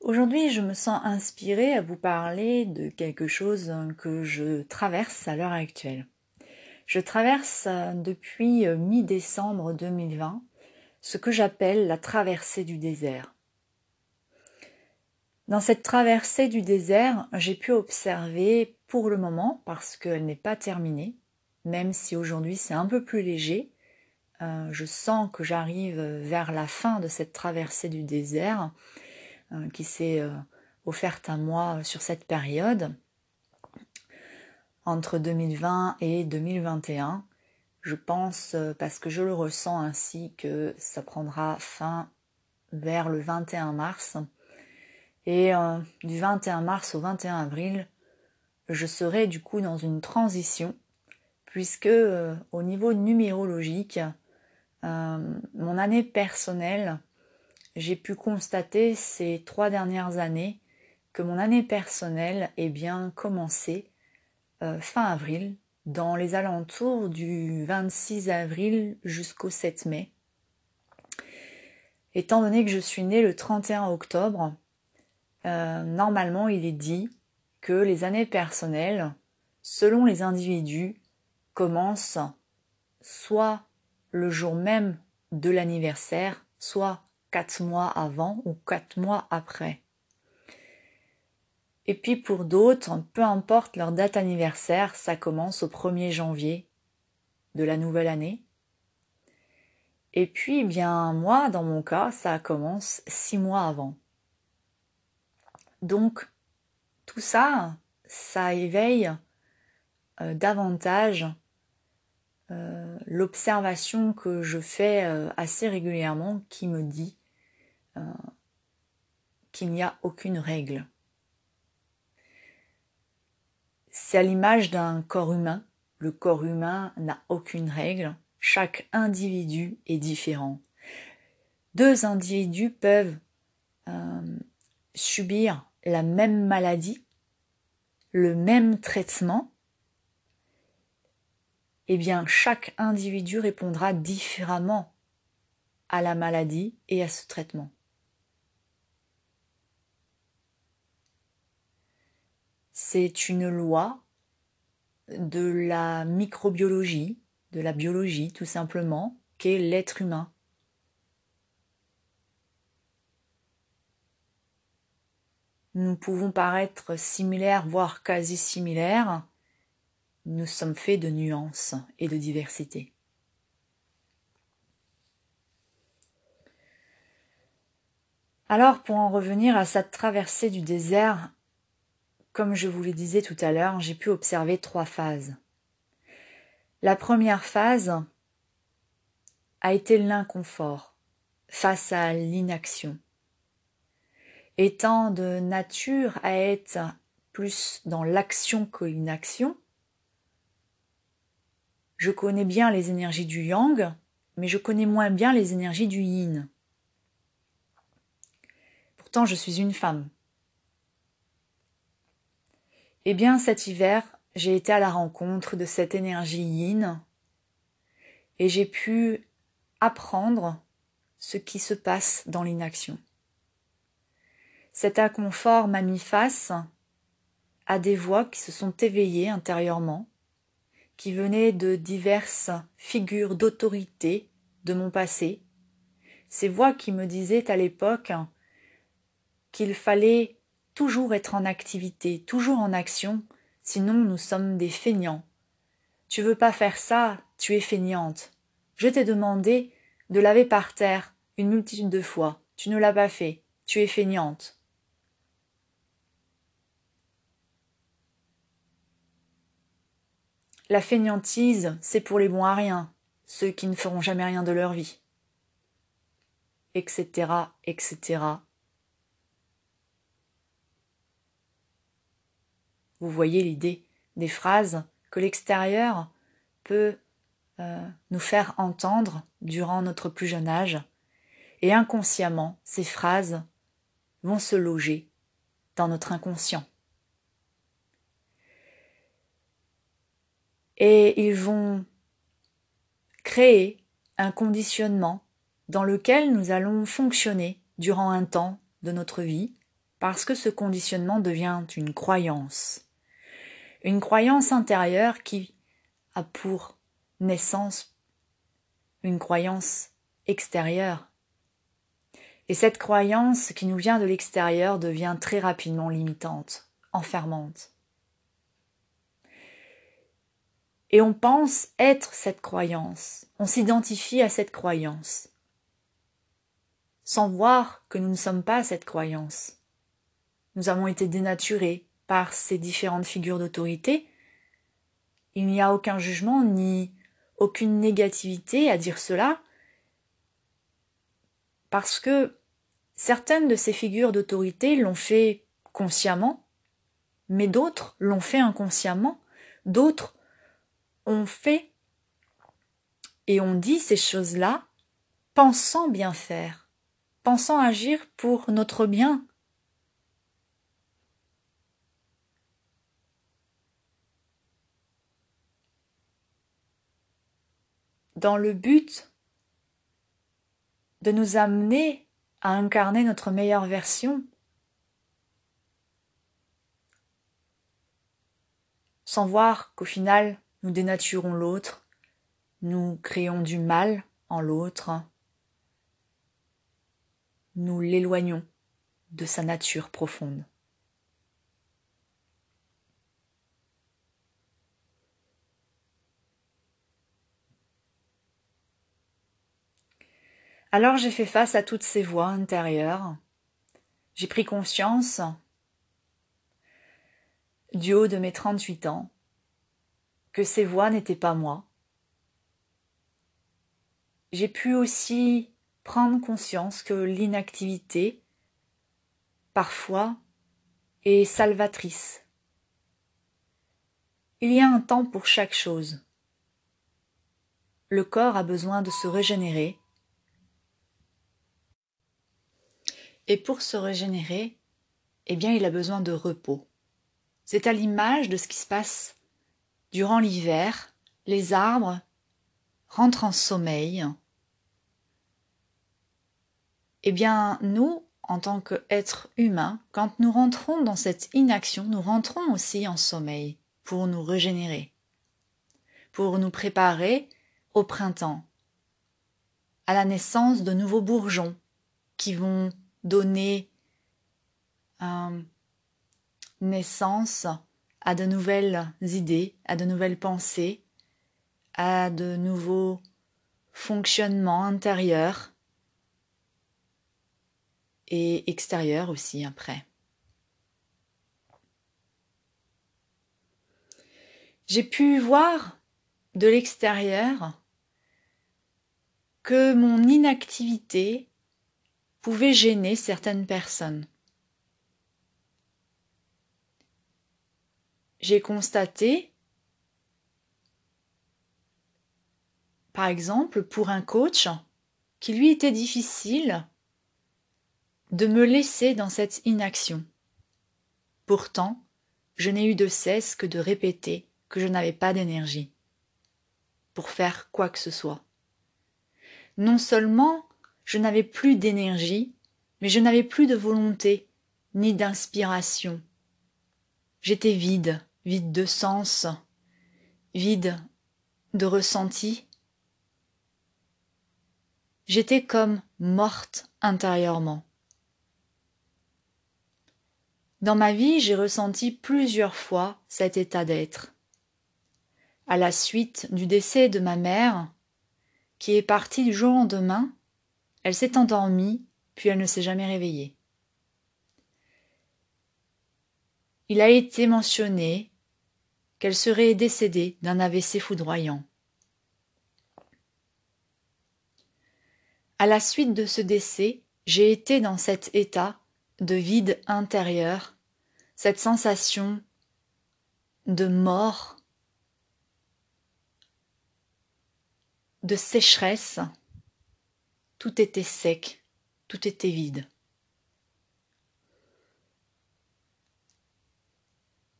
Aujourd'hui, je me sens inspirée à vous parler de quelque chose que je traverse à l'heure actuelle. Je traverse euh, depuis euh, mi-décembre 2020 ce que j'appelle la traversée du désert. Dans cette traversée du désert, j'ai pu observer pour le moment, parce qu'elle n'est pas terminée, même si aujourd'hui c'est un peu plus léger, euh, je sens que j'arrive vers la fin de cette traversée du désert, qui s'est euh, offerte à moi sur cette période entre 2020 et 2021. Je pense, euh, parce que je le ressens ainsi, que ça prendra fin vers le 21 mars. Et du 21 mars au 21 avril, je serai du coup dans une transition, puisque au niveau numérologique, mon année personnelle j'ai pu constater ces trois dernières années que mon année personnelle est bien commencé euh, fin avril, dans les alentours du 26 avril jusqu'au 7 mai. Étant donné que je suis née le 31 octobre, euh, normalement il est dit que les années personnelles, selon les individus, commencent soit le jour même de l'anniversaire, soit quatre mois avant ou quatre mois après. Et puis pour d'autres, peu importe leur date anniversaire, ça commence au 1er janvier de la nouvelle année. Et puis, eh bien, moi, dans mon cas, ça commence six mois avant. Donc, tout ça, ça éveille euh, davantage euh, l'observation que je fais euh, assez régulièrement qui me dit euh, qu'il n'y a aucune règle. C'est à l'image d'un corps humain. Le corps humain n'a aucune règle. Chaque individu est différent. Deux individus peuvent euh, subir la même maladie, le même traitement, eh bien chaque individu répondra différemment à la maladie et à ce traitement. C'est une loi de la microbiologie, de la biologie tout simplement, qu'est l'être humain. Nous pouvons paraître similaires, voire quasi similaires. Nous sommes faits de nuances et de diversité. Alors, pour en revenir à cette traversée du désert, comme je vous le disais tout à l'heure, j'ai pu observer trois phases. La première phase a été l'inconfort face à l'inaction. Étant de nature à être plus dans l'action que l'inaction, je connais bien les énergies du yang, mais je connais moins bien les énergies du yin. Pourtant, je suis une femme. Eh bien, cet hiver, j'ai été à la rencontre de cette énergie yin et j'ai pu apprendre ce qui se passe dans l'inaction. Cet inconfort m'a mis face à des voix qui se sont éveillées intérieurement, qui venaient de diverses figures d'autorité de mon passé, ces voix qui me disaient à l'époque qu'il fallait toujours être en activité, toujours en action, sinon nous sommes des feignants. Tu veux pas faire ça, tu es feignante. Je t'ai demandé de laver par terre une multitude de fois, tu ne l'as pas fait, tu es feignante. La feignantise, c'est pour les bons à rien, ceux qui ne feront jamais rien de leur vie. Etc., etc., Vous voyez l'idée des phrases que l'extérieur peut euh, nous faire entendre durant notre plus jeune âge. Et inconsciemment, ces phrases vont se loger dans notre inconscient. Et ils vont créer un conditionnement dans lequel nous allons fonctionner durant un temps de notre vie parce que ce conditionnement devient une croyance. Une croyance intérieure qui a pour naissance une croyance extérieure. Et cette croyance qui nous vient de l'extérieur devient très rapidement limitante, enfermante. Et on pense être cette croyance, on s'identifie à cette croyance, sans voir que nous ne sommes pas cette croyance. Nous avons été dénaturés par ces différentes figures d'autorité. Il n'y a aucun jugement ni aucune négativité à dire cela, parce que certaines de ces figures d'autorité l'ont fait consciemment, mais d'autres l'ont fait inconsciemment, d'autres ont fait et on dit ces choses-là pensant bien faire, pensant agir pour notre bien. Dans le but de nous amener à incarner notre meilleure version, sans voir qu'au final nous dénaturons l'autre, nous créons du mal en l'autre, nous l'éloignons de sa nature profonde. Alors j'ai fait face à toutes ces voix intérieures. J'ai pris conscience, du haut de mes 38 ans, que ces voix n'étaient pas moi. J'ai pu aussi prendre conscience que l'inactivité, parfois, est salvatrice. Il y a un temps pour chaque chose. Le corps a besoin de se régénérer. Et pour se régénérer, eh bien, il a besoin de repos. C'est à l'image de ce qui se passe Durant l'hiver, les arbres rentrent en sommeil. Eh bien, nous, en tant qu'êtres humains, quand nous rentrons dans cette inaction, nous rentrons aussi en sommeil pour nous régénérer, pour nous préparer au printemps, à la naissance de nouveaux bourgeons qui vont donner euh, naissance à de nouvelles idées, à de nouvelles pensées, à de nouveaux fonctionnements intérieurs et extérieurs aussi après. J'ai pu voir de l'extérieur que mon inactivité pouvait gêner certaines personnes. j'ai constaté, par exemple, pour un coach, qu'il lui était difficile de me laisser dans cette inaction. Pourtant, je n'ai eu de cesse que de répéter que je n'avais pas d'énergie pour faire quoi que ce soit. Non seulement je n'avais plus d'énergie, mais je n'avais plus de volonté ni d'inspiration. J'étais vide, vide de sens, vide de ressenti. J'étais comme morte intérieurement. Dans ma vie, j'ai ressenti plusieurs fois cet état d'être. À la suite du décès de ma mère, qui est partie du jour au lendemain, elle s'est endormie, puis elle ne s'est jamais réveillée. Il a été mentionné qu'elle serait décédée d'un AVC foudroyant. À la suite de ce décès, j'ai été dans cet état de vide intérieur, cette sensation de mort, de sécheresse. Tout était sec, tout était vide.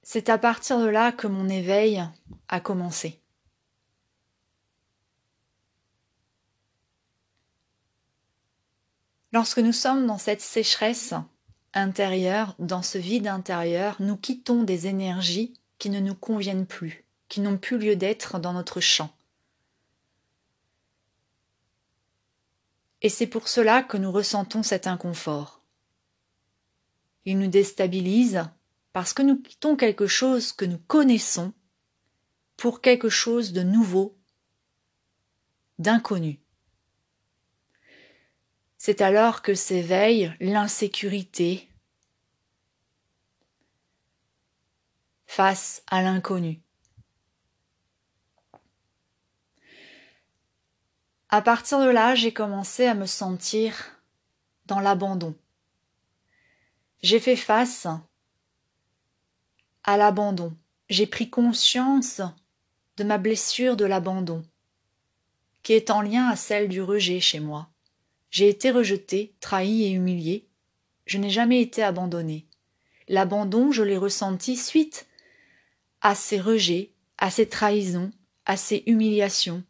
C'est à partir de là que mon éveil a commencé. Lorsque nous sommes dans cette sécheresse, intérieur, dans ce vide intérieur, nous quittons des énergies qui ne nous conviennent plus, qui n'ont plus lieu d'être dans notre champ. Et c'est pour cela que nous ressentons cet inconfort. Il nous déstabilise parce que nous quittons quelque chose que nous connaissons pour quelque chose de nouveau, d'inconnu. C'est alors que s'éveille l'insécurité face à l'inconnu. À partir de là, j'ai commencé à me sentir dans l'abandon. J'ai fait face à l'abandon. J'ai pris conscience de ma blessure de l'abandon, qui est en lien à celle du rejet chez moi. J'ai été rejeté, trahi et humilié. Je n'ai jamais été abandonné. L'abandon, je l'ai ressenti suite à ces rejets, à ces trahisons, à ces humiliations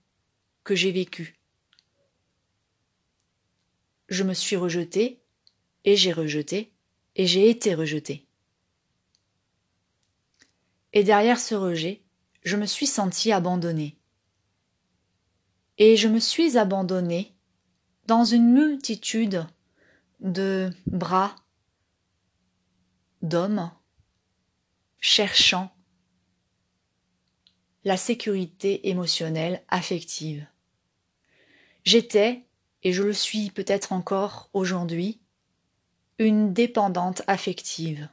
que j'ai vécues. Je me suis rejeté, et j'ai rejeté, et j'ai été rejeté. Et derrière ce rejet, je me suis senti abandonné. Et je me suis abandonné dans une multitude de bras d'hommes cherchant la sécurité émotionnelle affective. J'étais, et je le suis peut-être encore aujourd'hui, une dépendante affective.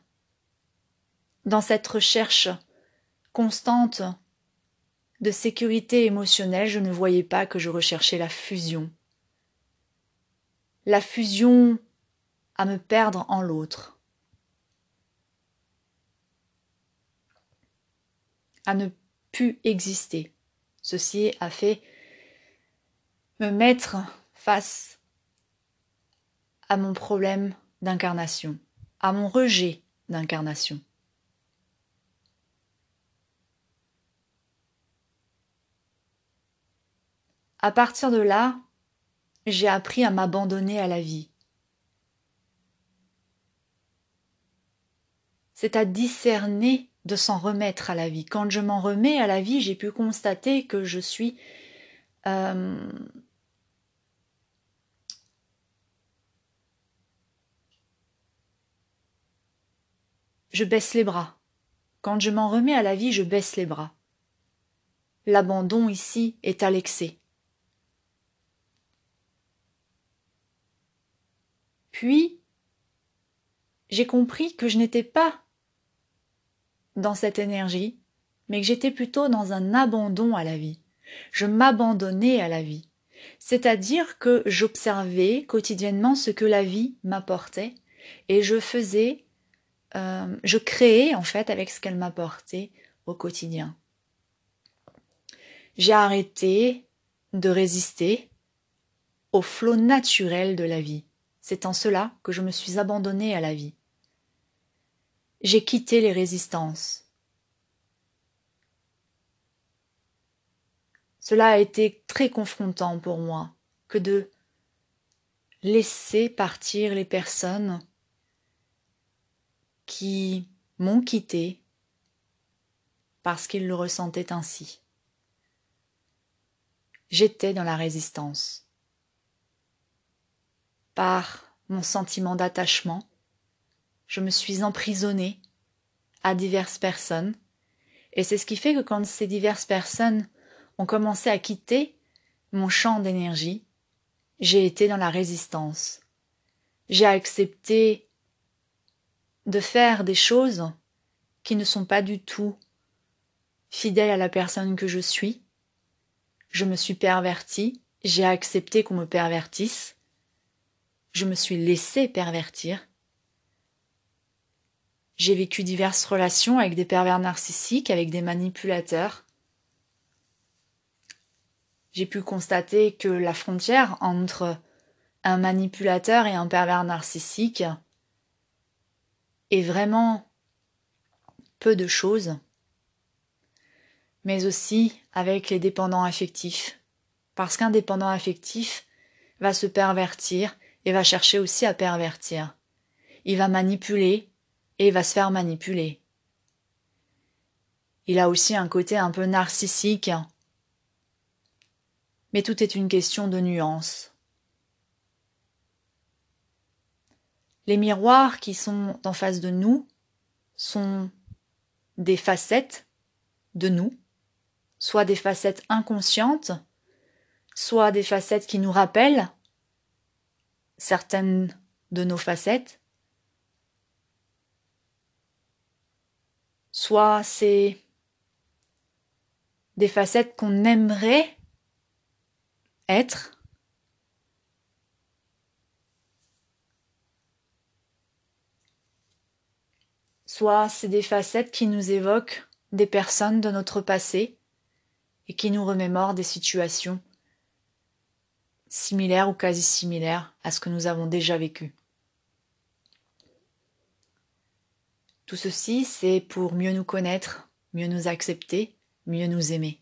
Dans cette recherche constante de sécurité émotionnelle, je ne voyais pas que je recherchais la fusion, la fusion à me perdre en l'autre, à ne plus exister. Ceci a fait me mettre face à mon problème d'incarnation, à mon rejet d'incarnation. À partir de là, j'ai appris à m'abandonner à la vie. C'est à discerner de s'en remettre à la vie. Quand je m'en remets à la vie, j'ai pu constater que je suis euh, je baisse les bras. Quand je m'en remets à la vie, je baisse les bras. L'abandon ici est à l'excès. Puis, j'ai compris que je n'étais pas dans cette énergie, mais que j'étais plutôt dans un abandon à la vie. Je m'abandonnais à la vie. C'est-à-dire que j'observais quotidiennement ce que la vie m'apportait et je faisais, euh, je créais en fait avec ce qu'elle m'apportait au quotidien. J'ai arrêté de résister au flot naturel de la vie. C'est en cela que je me suis abandonnée à la vie. J'ai quitté les résistances. Cela a été très confrontant pour moi que de laisser partir les personnes qui m'ont quitté parce qu'ils le ressentaient ainsi. J'étais dans la résistance par mon sentiment d'attachement. Je me suis emprisonnée à diverses personnes. Et c'est ce qui fait que quand ces diverses personnes ont commencé à quitter mon champ d'énergie, j'ai été dans la résistance. J'ai accepté de faire des choses qui ne sont pas du tout fidèles à la personne que je suis. Je me suis pervertie, j'ai accepté qu'on me pervertisse, je me suis laissé pervertir. J'ai vécu diverses relations avec des pervers narcissiques, avec des manipulateurs. J'ai pu constater que la frontière entre un manipulateur et un pervers narcissique est vraiment peu de choses, mais aussi avec les dépendants affectifs, parce qu'un dépendant affectif va se pervertir et va chercher aussi à pervertir. il va manipuler et va se faire manipuler. Il a aussi un côté un peu narcissique. Mais tout est une question de nuance. Les miroirs qui sont en face de nous sont des facettes de nous, soit des facettes inconscientes, soit des facettes qui nous rappellent certaines de nos facettes, soit c'est des facettes qu'on aimerait être, soit c'est des facettes qui nous évoquent des personnes de notre passé et qui nous remémorent des situations similaires ou quasi similaires à ce que nous avons déjà vécu. Tout ceci, c'est pour mieux nous connaître, mieux nous accepter, mieux nous aimer.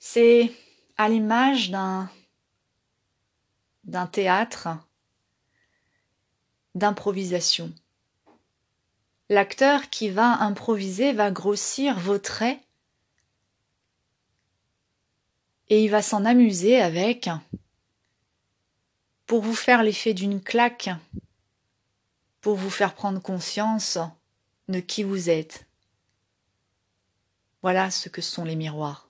C'est à l'image d'un d'un théâtre d'improvisation. L'acteur qui va improviser va grossir vos traits et il va s'en amuser avec pour vous faire l'effet d'une claque, pour vous faire prendre conscience de qui vous êtes. Voilà ce que sont les miroirs.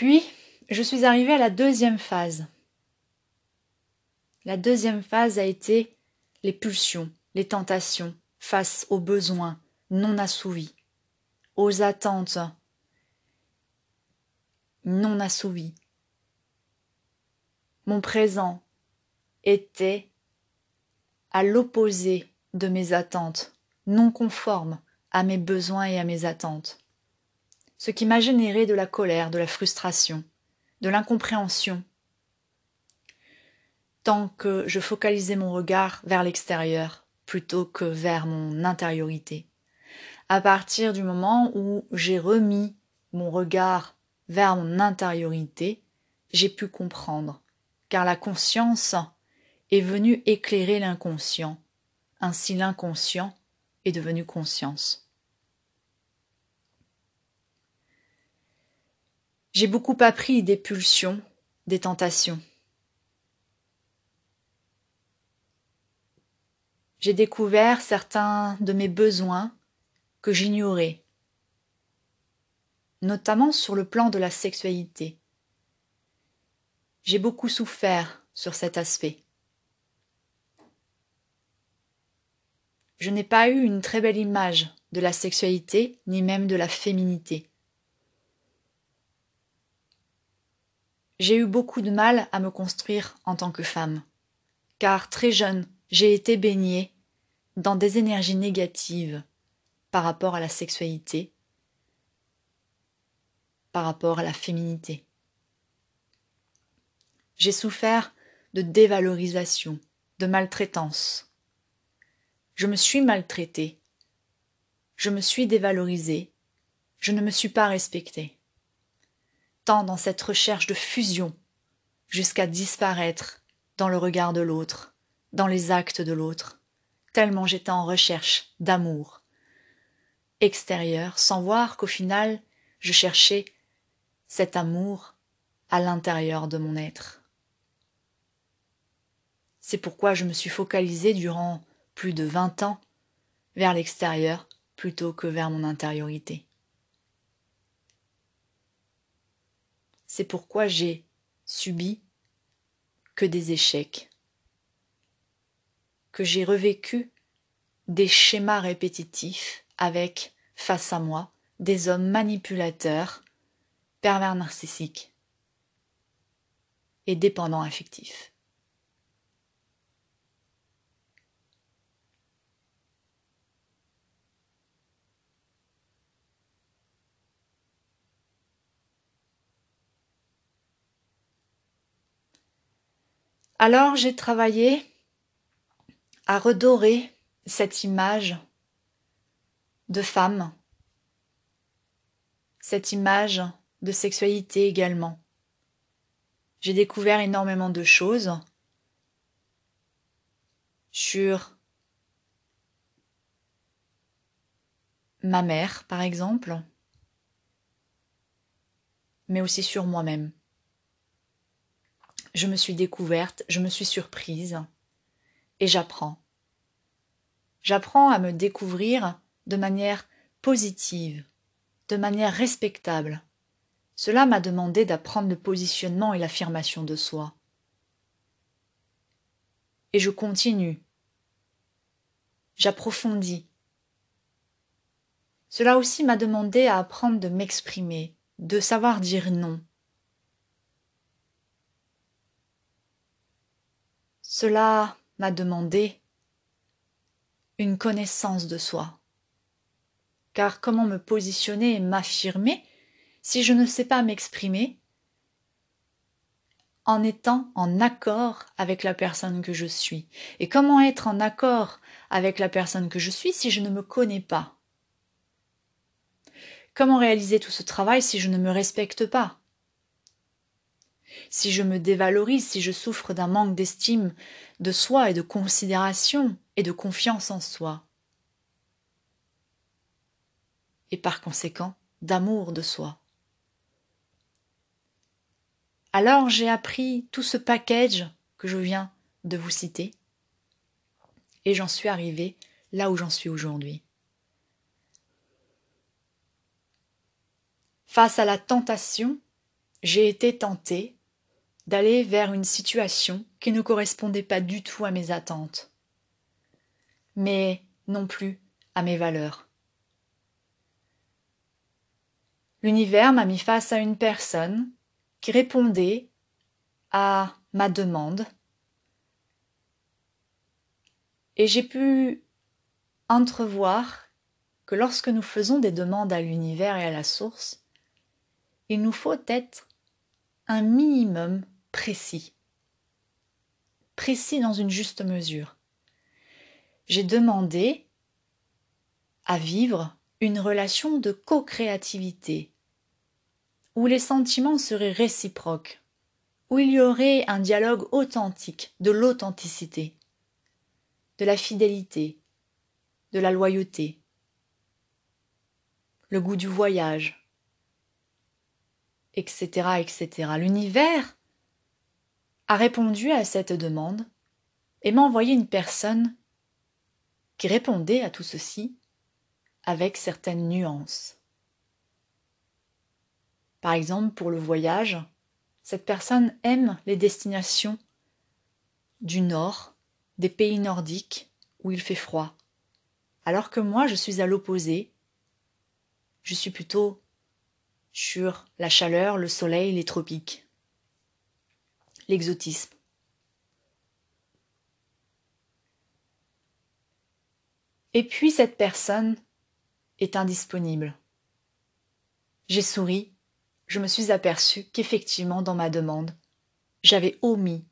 Puis, je suis arrivée à la deuxième phase. La deuxième phase a été les pulsions, les tentations face aux besoins non assouvis, aux attentes non assouvies. Mon présent était à l'opposé de mes attentes, non conforme à mes besoins et à mes attentes ce qui m'a généré de la colère, de la frustration, de l'incompréhension, tant que je focalisais mon regard vers l'extérieur plutôt que vers mon intériorité. À partir du moment où j'ai remis mon regard vers mon intériorité, j'ai pu comprendre, car la conscience est venue éclairer l'inconscient, ainsi l'inconscient est devenu conscience. J'ai beaucoup appris des pulsions, des tentations. J'ai découvert certains de mes besoins que j'ignorais, notamment sur le plan de la sexualité. J'ai beaucoup souffert sur cet aspect. Je n'ai pas eu une très belle image de la sexualité ni même de la féminité. J'ai eu beaucoup de mal à me construire en tant que femme, car très jeune, j'ai été baignée dans des énergies négatives par rapport à la sexualité, par rapport à la féminité. J'ai souffert de dévalorisation, de maltraitance. Je me suis maltraitée. Je me suis dévalorisée. Je ne me suis pas respectée tant dans cette recherche de fusion, jusqu'à disparaître dans le regard de l'autre, dans les actes de l'autre, tellement j'étais en recherche d'amour extérieur, sans voir qu'au final je cherchais cet amour à l'intérieur de mon être. C'est pourquoi je me suis focalisée durant plus de vingt ans vers l'extérieur plutôt que vers mon intériorité. C'est pourquoi j'ai subi que des échecs, que j'ai revécu des schémas répétitifs avec, face à moi, des hommes manipulateurs, pervers narcissiques et dépendants affectifs. Alors j'ai travaillé à redorer cette image de femme, cette image de sexualité également. J'ai découvert énormément de choses sur ma mère, par exemple, mais aussi sur moi-même. Je me suis découverte, je me suis surprise, et j'apprends. J'apprends à me découvrir de manière positive, de manière respectable. Cela m'a demandé d'apprendre le positionnement et l'affirmation de soi. Et je continue. J'approfondis. Cela aussi m'a demandé à apprendre de m'exprimer, de savoir dire non. Cela m'a demandé une connaissance de soi. Car comment me positionner et m'affirmer si je ne sais pas m'exprimer en étant en accord avec la personne que je suis? Et comment être en accord avec la personne que je suis si je ne me connais pas? Comment réaliser tout ce travail si je ne me respecte pas? Si je me dévalorise, si je souffre d'un manque d'estime de soi et de considération et de confiance en soi Et par conséquent, d'amour de soi. Alors j'ai appris tout ce package que je viens de vous citer et j'en suis arrivé là où j'en suis aujourd'hui. Face à la tentation, j'ai été tenté d'aller vers une situation qui ne correspondait pas du tout à mes attentes, mais non plus à mes valeurs. L'univers m'a mis face à une personne qui répondait à ma demande et j'ai pu entrevoir que lorsque nous faisons des demandes à l'univers et à la source, il nous faut être un minimum précis. Précis dans une juste mesure. J'ai demandé à vivre une relation de co-créativité, où les sentiments seraient réciproques, où il y aurait un dialogue authentique, de l'authenticité, de la fidélité, de la loyauté, le goût du voyage, etc., etc. L'univers a répondu à cette demande et m'a envoyé une personne qui répondait à tout ceci avec certaines nuances. Par exemple, pour le voyage, cette personne aime les destinations du nord, des pays nordiques où il fait froid, alors que moi je suis à l'opposé, je suis plutôt sur la chaleur, le soleil, les tropiques. L'exotisme. Et puis cette personne est indisponible. J'ai souri, je me suis aperçu qu'effectivement dans ma demande, j'avais omis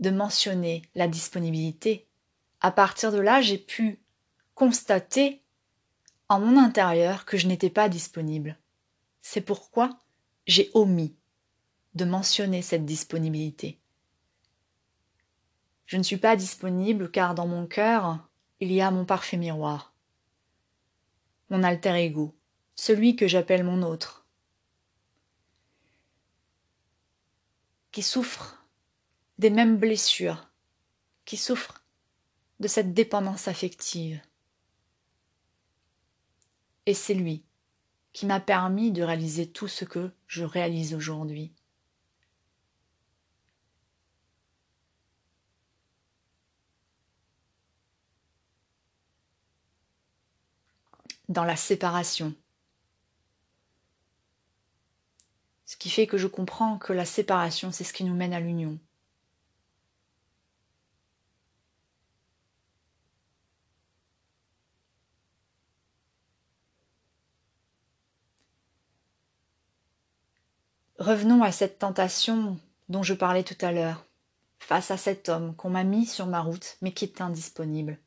de mentionner la disponibilité. À partir de là, j'ai pu constater en mon intérieur que je n'étais pas disponible. C'est pourquoi j'ai omis de mentionner cette disponibilité. Je ne suis pas disponible car dans mon cœur, il y a mon parfait miroir, mon alter ego, celui que j'appelle mon autre, qui souffre des mêmes blessures, qui souffre de cette dépendance affective. Et c'est lui qui m'a permis de réaliser tout ce que je réalise aujourd'hui. Dans la séparation. Ce qui fait que je comprends que la séparation, c'est ce qui nous mène à l'union. Revenons à cette tentation dont je parlais tout à l'heure, face à cet homme qu'on m'a mis sur ma route mais qui est indisponible.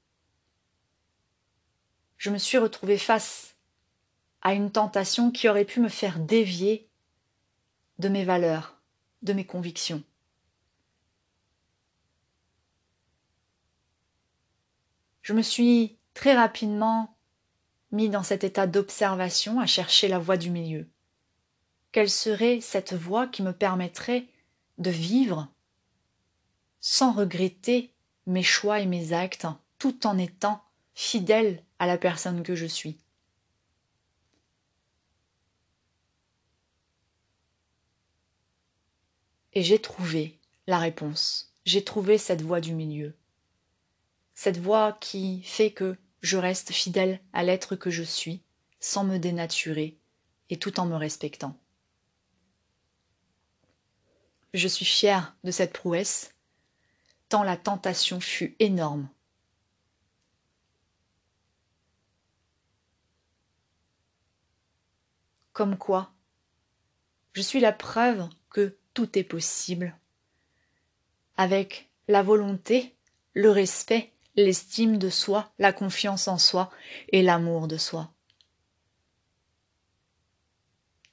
Je me suis retrouvée face à une tentation qui aurait pu me faire dévier de mes valeurs, de mes convictions. Je me suis très rapidement mis dans cet état d'observation à chercher la voie du milieu. Quelle serait cette voie qui me permettrait de vivre sans regretter mes choix et mes actes, tout en étant fidèle à la personne que je suis. Et j'ai trouvé la réponse, j'ai trouvé cette voie du milieu, cette voie qui fait que je reste fidèle à l'être que je suis, sans me dénaturer et tout en me respectant. Je suis fière de cette prouesse, tant la tentation fut énorme. Comme quoi, je suis la preuve que tout est possible, avec la volonté, le respect, l'estime de soi, la confiance en soi et l'amour de soi.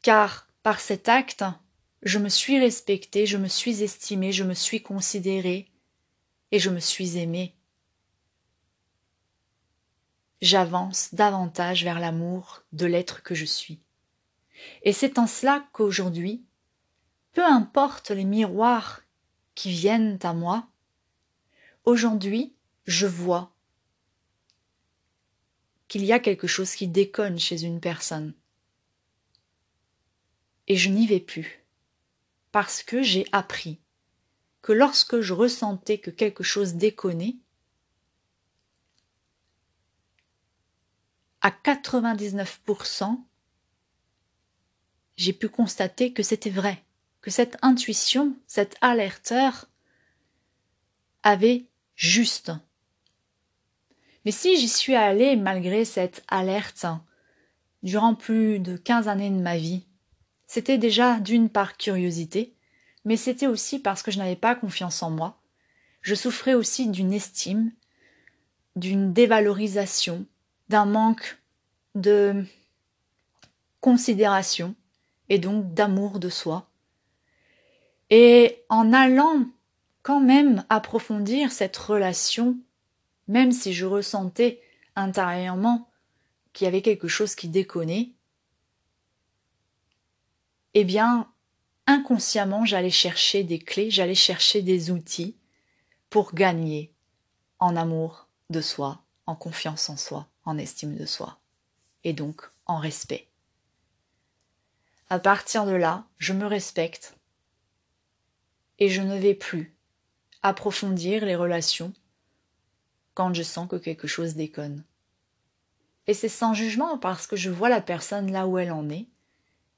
Car par cet acte, je me suis respectée, je me suis estimée, je me suis considérée et je me suis aimée. J'avance davantage vers l'amour de l'être que je suis. Et c'est en cela qu'aujourd'hui, peu importe les miroirs qui viennent à moi, aujourd'hui, je vois qu'il y a quelque chose qui déconne chez une personne. Et je n'y vais plus parce que j'ai appris que lorsque je ressentais que quelque chose déconnait, à 99%, j'ai pu constater que c'était vrai, que cette intuition, cet alerteur avait juste. Mais si j'y suis allée malgré cette alerte durant plus de 15 années de ma vie, c'était déjà d'une part curiosité, mais c'était aussi parce que je n'avais pas confiance en moi. Je souffrais aussi d'une estime, d'une dévalorisation, d'un manque de considération et donc d'amour de soi. Et en allant quand même approfondir cette relation, même si je ressentais intérieurement qu'il y avait quelque chose qui déconnait, eh bien, inconsciemment, j'allais chercher des clés, j'allais chercher des outils pour gagner en amour de soi, en confiance en soi, en estime de soi, et donc en respect. À partir de là, je me respecte et je ne vais plus approfondir les relations quand je sens que quelque chose déconne. Et c'est sans jugement parce que je vois la personne là où elle en est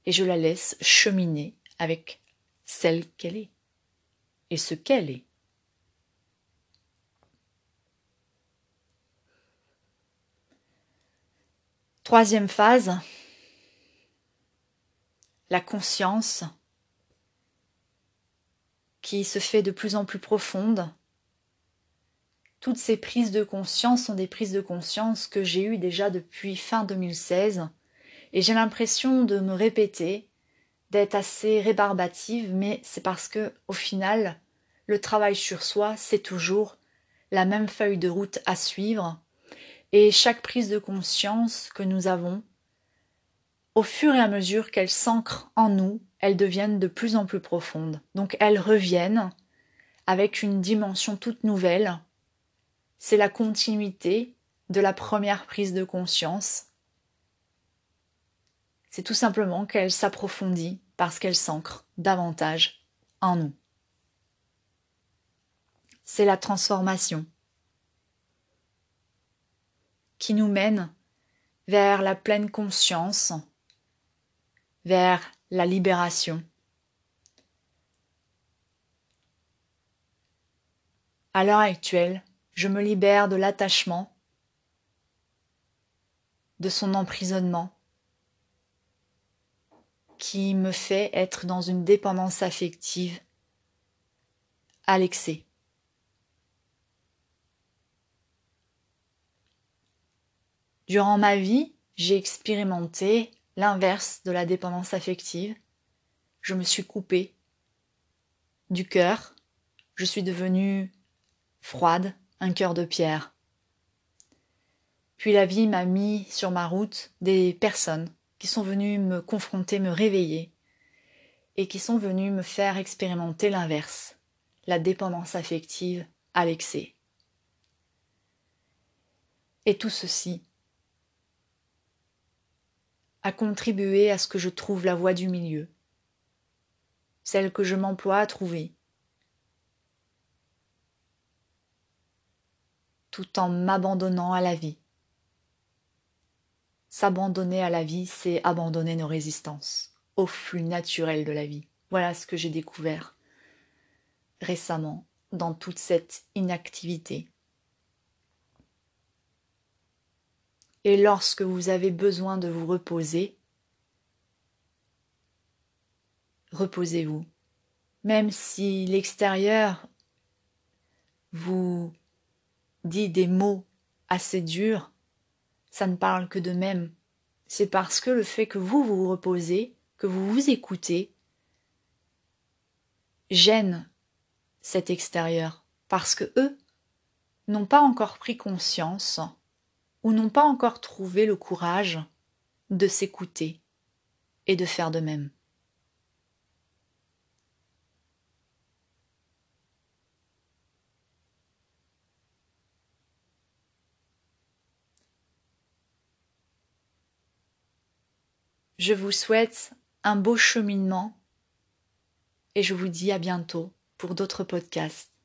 et je la laisse cheminer avec celle qu'elle est et ce qu'elle est. Troisième phase, la conscience qui se fait de plus en plus profonde. Toutes ces prises de conscience sont des prises de conscience que j'ai eues déjà depuis fin 2016 et j'ai l'impression de me répéter, d'être assez rébarbative, mais c'est parce que, au final, le travail sur soi, c'est toujours la même feuille de route à suivre, et chaque prise de conscience que nous avons, au fur et à mesure qu'elle s'ancre en nous, elles deviennent de plus en plus profondes. Donc elles reviennent avec une dimension toute nouvelle. C'est la continuité de la première prise de conscience c'est tout simplement qu'elle s'approfondit parce qu'elle s'ancre davantage en nous. C'est la transformation qui nous mène vers la pleine conscience, vers la libération. À l'heure actuelle, je me libère de l'attachement, de son emprisonnement, qui me fait être dans une dépendance affective à l'excès. Durant ma vie, j'ai expérimenté l'inverse de la dépendance affective. Je me suis coupée du cœur. Je suis devenue froide, un cœur de pierre. Puis la vie m'a mis sur ma route des personnes qui sont venues me confronter, me réveiller, et qui sont venues me faire expérimenter l'inverse, la dépendance affective à l'excès. Et tout ceci a contribué à ce que je trouve la voie du milieu, celle que je m'emploie à trouver, tout en m'abandonnant à la vie. S'abandonner à la vie, c'est abandonner nos résistances au flux naturel de la vie. Voilà ce que j'ai découvert récemment dans toute cette inactivité. Et lorsque vous avez besoin de vous reposer, reposez-vous. Même si l'extérieur vous dit des mots assez durs, ça ne parle que de même. C'est parce que le fait que vous vous reposez, que vous vous écoutez, gêne cet extérieur, parce que eux n'ont pas encore pris conscience ou n'ont pas encore trouvé le courage de s'écouter et de faire de même. Je vous souhaite un beau cheminement et je vous dis à bientôt pour d'autres podcasts.